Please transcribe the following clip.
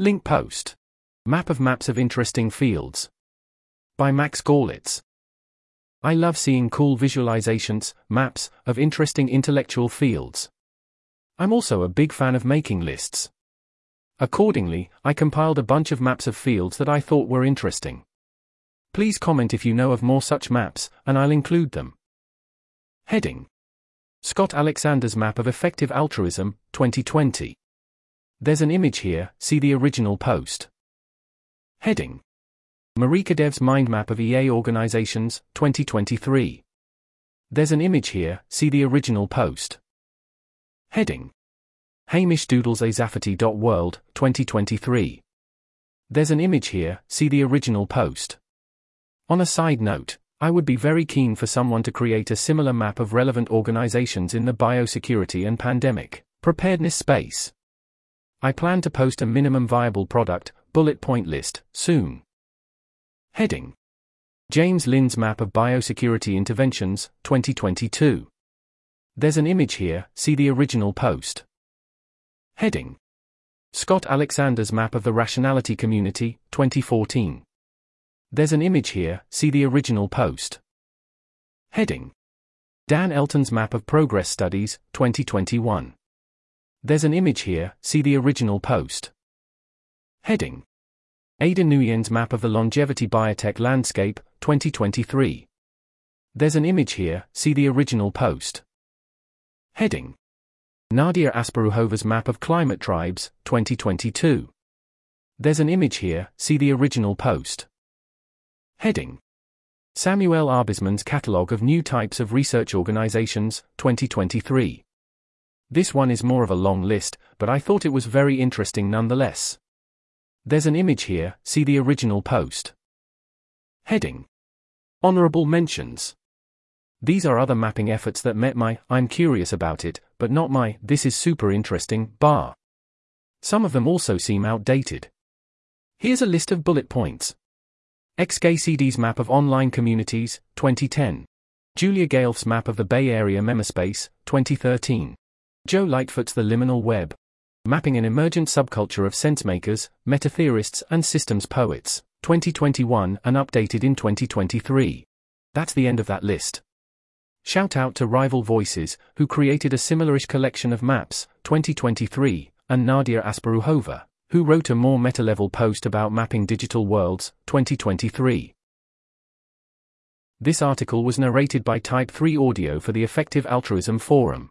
Link post. Map of Maps of Interesting Fields. By Max Görlitz. I love seeing cool visualizations, maps, of interesting intellectual fields. I'm also a big fan of making lists. Accordingly, I compiled a bunch of maps of fields that I thought were interesting. Please comment if you know of more such maps, and I'll include them. Heading Scott Alexander's Map of Effective Altruism, 2020. There's an image here, see the original post. Heading mariekedev's Mind Map of EA Organizations, 2023. There's an image here, see the original post. Heading Hamish Doodles World, 2023. There's an image here, see the original post. On a side note, I would be very keen for someone to create a similar map of relevant organizations in the biosecurity and pandemic preparedness space. I plan to post a minimum viable product, bullet point list, soon. Heading James Lin's Map of Biosecurity Interventions, 2022. There's an image here, see the original post. Heading Scott Alexander's Map of the Rationality Community, 2014. There's an image here, see the original post. Heading Dan Elton's Map of Progress Studies, 2021. There's an image here, see the original post. Heading Ada Nguyen's Map of the Longevity Biotech Landscape, 2023. There's an image here, see the original post. Heading Nadia Asparouhova's Map of Climate Tribes, 2022. There's an image here, see the original post. Heading Samuel Arbesman's Catalogue of New Types of Research Organizations, 2023. This one is more of a long list, but I thought it was very interesting nonetheless. There's an image here, see the original post. Heading Honorable Mentions. These are other mapping efforts that met my I'm curious about it, but not my this is super interesting bar. Some of them also seem outdated. Here's a list of bullet points. XKCD's Map of Online Communities, 2010. Julia Galef's Map of the Bay Area Memespace, 2013. Joe Lightfoot's The Liminal Web. Mapping an Emergent Subculture of Sensemakers, Metatheorists and Systems Poets, 2021 and updated in 2023. That's the end of that list. Shout out to Rival Voices, who created a similarish collection of maps, 2023, and Nadia Asparouhova who wrote a more meta-level post about mapping digital worlds, 2023. This article was narrated by Type 3 Audio for the Effective Altruism Forum.